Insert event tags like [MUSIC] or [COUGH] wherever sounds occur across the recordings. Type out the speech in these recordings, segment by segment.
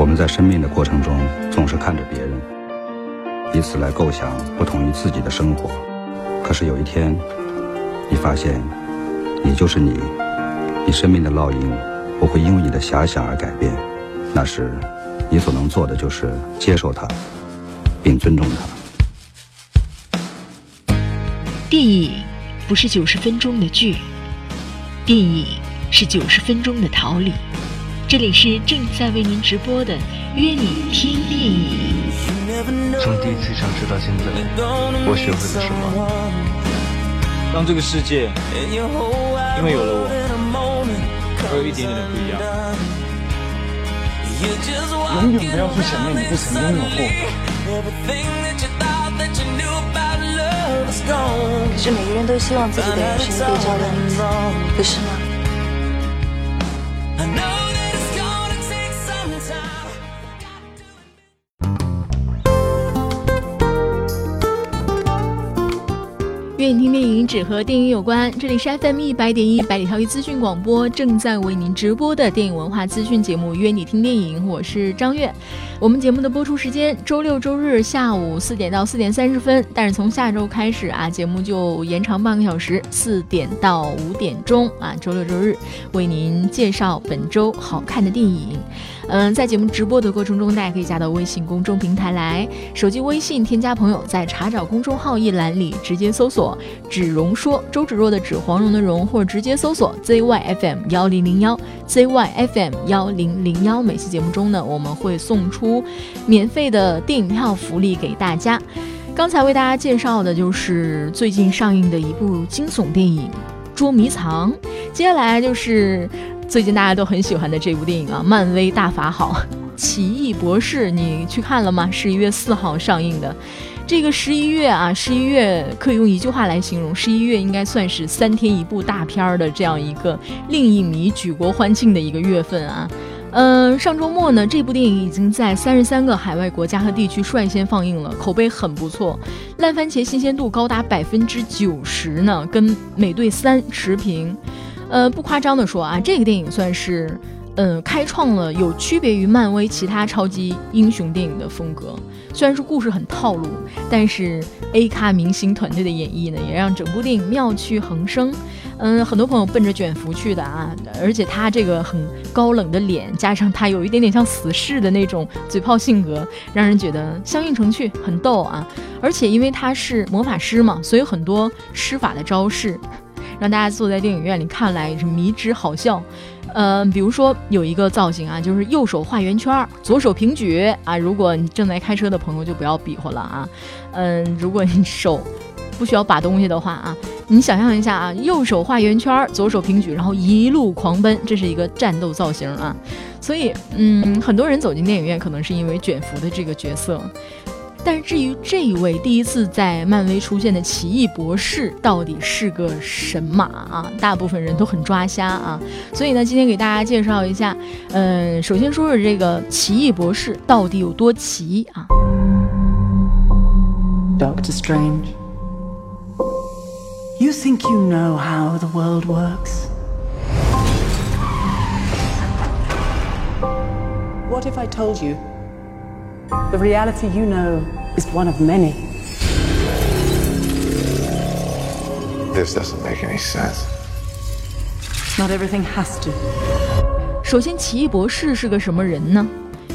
我们在生命的过程中总是看着别人，以此来构想不同于自己的生活。可是有一天，你发现，你就是你，你生命的烙印不会因为你的遐想而改变。那时，你所能做的就是接受它，并尊重它。电影不是九十分钟的剧，电影是九十分钟的逃离。这里是正在为您直播的《约你听电影》。从第一次相识到现在，我学会了什么？让这个世界因为有了我，而有一点点的不一样。永远不要去想念你不曾拥有过。可是每个人都希望自己的人生被照亮一次，不是吗？愿听电影只和电影有关，这里是 FM 一百点一百里挑一资讯广播，正在为您直播的电影文化资讯节目《约你听电影》，我是张悦。我们节目的播出时间周六周日下午四点到四点三十分，但是从下周开始啊，节目就延长半个小时，四点到五点钟啊，周六周日为您介绍本周好看的电影。嗯，在节目直播的过程中，大家可以加到微信公众平台来，手机微信添加朋友，在查找公众号一栏里直接搜索“芷蓉说”，周芷若的芷，黄蓉的蓉，或者直接搜索 ZYFM 幺零零幺 ZYFM 幺零零幺。每期节目中呢，我们会送出免费的电影票福利给大家。刚才为大家介绍的就是最近上映的一部惊悚电影《捉迷藏》，接下来就是。最近大家都很喜欢的这部电影啊，漫威大法好，[LAUGHS]《奇异博士》，你去看了吗？十一月四号上映的，这个十一月啊，十一月可以用一句话来形容，十一月应该算是三天一部大片儿的这样一个令影迷举国欢庆的一个月份啊。嗯，上周末呢，这部电影已经在三十三个海外国家和地区率先放映了，口碑很不错，烂番茄新鲜度高达百分之九十呢，跟《美队三》持平。呃，不夸张的说啊，这个电影算是，嗯，开创了有区别于漫威其他超级英雄电影的风格。虽然说故事很套路，但是 A 咖明星团队的演绎呢，也让整部电影妙趣横生。嗯，很多朋友奔着卷福去的啊，而且他这个很高冷的脸，加上他有一点点像死侍的那种嘴炮性格，让人觉得相映成趣，很逗啊。而且因为他是魔法师嘛，所以很多施法的招式。让大家坐在电影院里看来是迷之好笑，呃，比如说有一个造型啊，就是右手画圆圈，左手平举啊。如果你正在开车的朋友就不要比划了啊，嗯，如果你手不需要把东西的话啊，你想象一下啊，右手画圆圈，左手平举，然后一路狂奔，这是一个战斗造型啊。所以，嗯，很多人走进电影院可能是因为卷福的这个角色。但是至于这一位第一次在漫威出现的奇异博士到底是个神马啊？大部分人都很抓瞎啊。所以呢，今天给大家介绍一下，嗯，首先说说这个奇异博士到底有多奇啊？Doctor Strange，you think you know how the world works？What if I told you? The reality you know is one of many. This doesn't make any sense. Not everything has to. 首先，奇异博士是个什么人呢？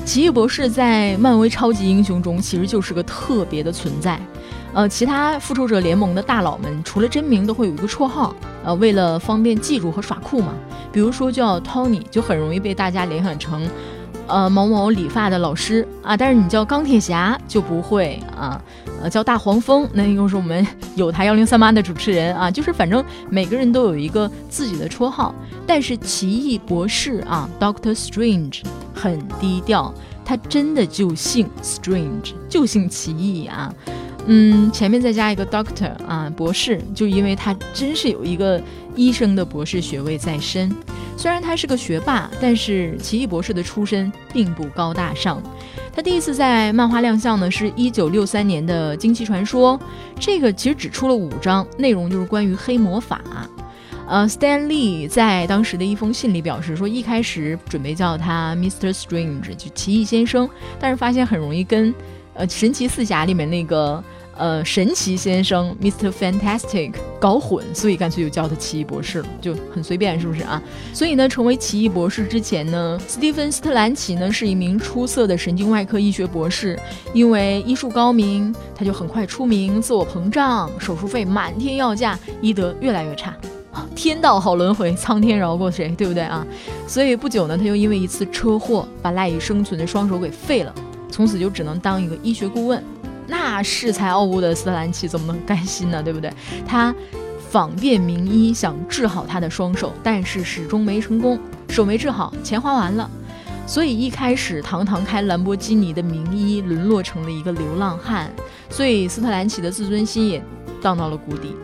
奇异博士在漫威超级英雄中其实就是个特别的存在。呃，其他复仇者联盟的大佬们除了真名都会有一个绰号，呃，为了方便记住和耍酷嘛。比如说叫 Tony，就很容易被大家联想成。呃，某某理发的老师啊，但是你叫钢铁侠就不会啊，呃，叫大黄蜂，那又是我们有台幺零三八的主持人啊，就是反正每个人都有一个自己的绰号，但是奇异博士啊，Doctor Strange 很低调，他真的就姓 Strange，就姓奇异啊。嗯，前面再加一个 doctor 啊，博士，就因为他真是有一个医生的博士学位在身。虽然他是个学霸，但是奇异博士的出身并不高大上。他第一次在漫画亮相呢，是一九六三年的《惊奇传说》，这个其实只出了五章，内容就是关于黑魔法。呃，Stan Lee 在当时的一封信里表示说，一开始准备叫他 Mr. Strange，就奇异先生，但是发现很容易跟呃神奇四侠里面那个。呃，神奇先生 Mr. Fantastic 搞混，所以干脆就叫他奇异博士了，就很随便，是不是啊？所以呢，成为奇异博士之前呢，斯蒂芬斯特兰奇呢是一名出色的神经外科医学博士，因为医术高明，他就很快出名，自我膨胀，手术费满天要价，医德越来越差！天道好轮回，苍天饶过谁，对不对啊？所以不久呢，他又因为一次车祸把赖以生存的双手给废了，从此就只能当一个医学顾问。那恃才傲物的斯特兰奇怎么能甘心呢？对不对？他访遍名医，想治好他的双手，但是始终没成功。手没治好，钱花完了，所以一开始堂堂开兰博基尼的名医，沦落成了一个流浪汉。所以斯特兰奇的自尊心也荡到了谷底。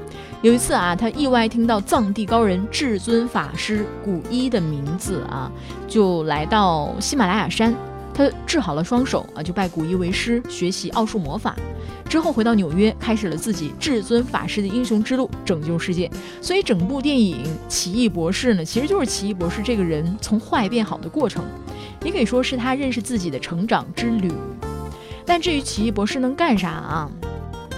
有一次啊，他意外听到藏地高人至尊法师古一的名字啊，就来到喜马拉雅山。他治好了双手啊，就拜古一为师，学习奥数魔法。之后回到纽约，开始了自己至尊法师的英雄之路，拯救世界。所以整部电影《奇异博士》呢，其实就是奇异博士这个人从坏变好的过程，也可以说是他认识自己的成长之旅。但至于奇异博士能干啥啊？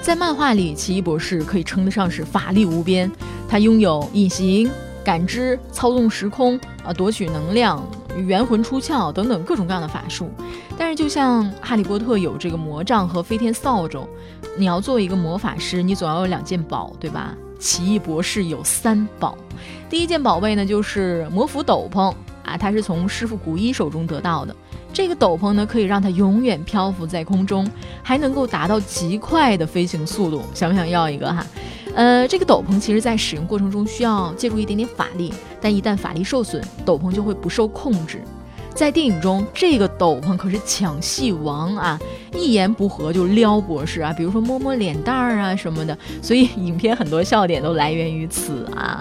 在漫画里，奇异博士可以称得上是法力无边，他拥有隐形、感知、操纵时空啊，夺取能量。元魂出窍等等各种各样的法术，但是就像哈利波特有这个魔杖和飞天扫帚，你要做一个魔法师，你总要有两件宝，对吧？奇异博士有三宝，第一件宝贝呢就是魔符斗篷啊，他是从师傅古一手中得到的。这个斗篷呢可以让它永远漂浮在空中，还能够达到极快的飞行速度。想不想要一个哈？呃，这个斗篷其实，在使用过程中需要借助一点点法力，但一旦法力受损，斗篷就会不受控制。在电影中，这个斗篷可是抢戏王啊，一言不合就撩博士啊，比如说摸摸脸蛋儿啊什么的，所以影片很多笑点都来源于此啊。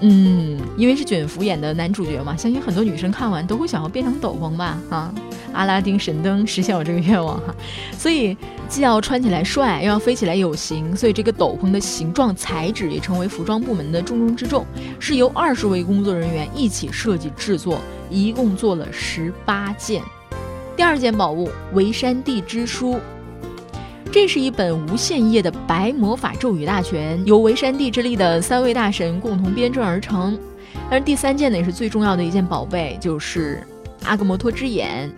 嗯，因为是卷福演的男主角嘛，相信很多女生看完都会想要变成斗篷吧？啊，阿拉丁神灯实现我这个愿望哈。[LAUGHS] 所以既要穿起来帅，又要飞起来有型，所以这个斗篷的形状材质也成为服装部门的重中之重，是由二十位工作人员一起设计制作，一共做了十八件。第二件宝物《维山地之书》。这是一本无限页的白魔法咒语大全，由维山地之力的三位大神共同编撰而成。而第三件呢，也是最重要的一件宝贝，就是阿格摩托之眼。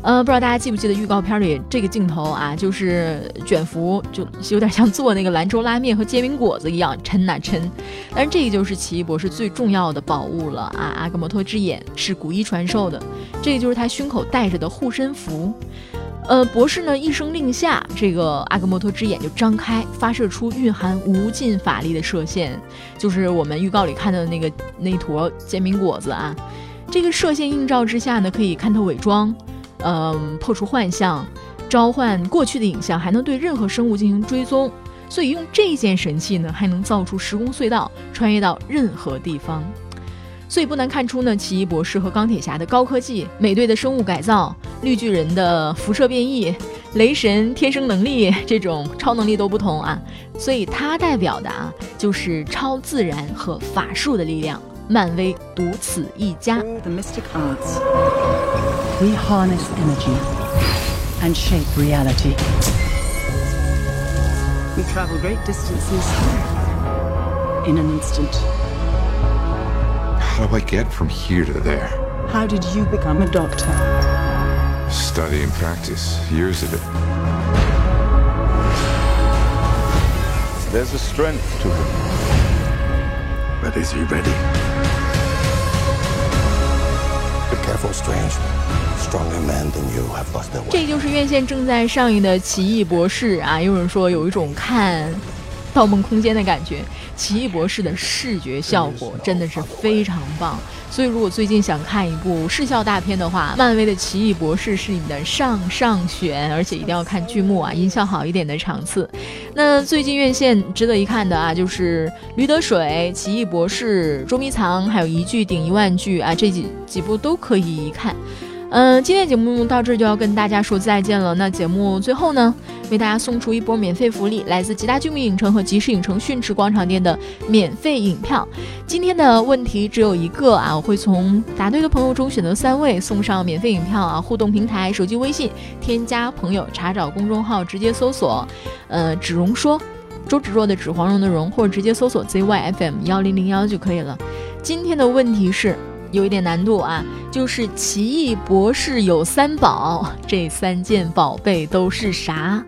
呃，不知道大家记不记得预告片里这个镜头啊，就是卷福就有点像做那个兰州拉面和煎饼果子一样抻呐抻。但是这个就是奇异博士最重要的宝物了啊！阿格摩托之眼是古一传授的，这个就是他胸口戴着的护身符。呃，博士呢一声令下，这个阿格摩托之眼就张开，发射出蕴含无尽法力的射线，就是我们预告里看到的那个那坨煎饼果子啊。这个射线映照之下呢，可以看透伪装，嗯，破除幻象，召唤过去的影像，还能对任何生物进行追踪。所以用这件神器呢，还能造出时空隧道，穿越到任何地方。所以不难看出呢，奇异博士和钢铁侠的高科技、美队的生物改造、绿巨人的辐射变异、雷神天生能力这种超能力都不同啊。所以它代表的啊，就是超自然和法术的力量。漫威独此一家。The mystic arts. We harness energy and shape reality. We travel great distances in an instant. How do I get from here to there? How did you become a doctor? Study and practice, years of it. There's a strength to him. But is he ready? Be careful, Strange. Stronger men than you have lost their way. 这就是院线正在上映的《奇异博士》啊！有人说有一种看《 盗梦空间》的感觉。奇异博士的视觉效果真的是非常棒，所以如果最近想看一部视效大片的话，漫威的奇异博士是你的上上选，而且一定要看剧目啊，音效好一点的场次。那最近院线值得一看的啊，就是《驴得水》、奇异博士、捉迷藏，还有一句顶一万句啊，这几几部都可以一看。嗯，今天节目到这就要跟大家说再见了。那节目最后呢，为大家送出一波免费福利，来自吉大剧目影城和吉时影城训驰广场店的免费影票。今天的问题只有一个啊，我会从答对的朋友中选择三位送上免费影票啊。互动平台手机微信添加朋友，查找公众号直接搜索，呃，芷蓉说，周芷若的芷，黄蓉的蓉，或者直接搜索 ZYFM 幺零零幺就可以了。今天的问题是有一点难度啊，就是奇异博士有三宝，这三件宝贝都是啥？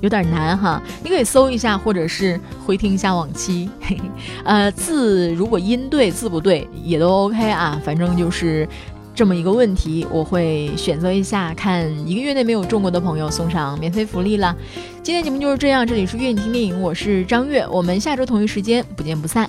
有点难哈，你可以搜一下，或者是回听一下往期。嘿 [LAUGHS] 嘿呃，字如果音对，字不对也都 OK 啊，反正就是这么一个问题，我会选择一下，看一个月内没有中过的朋友送上免费福利了。今天节目就是这样，这里是粤影听电影，我是张悦，我们下周同一时间不见不散。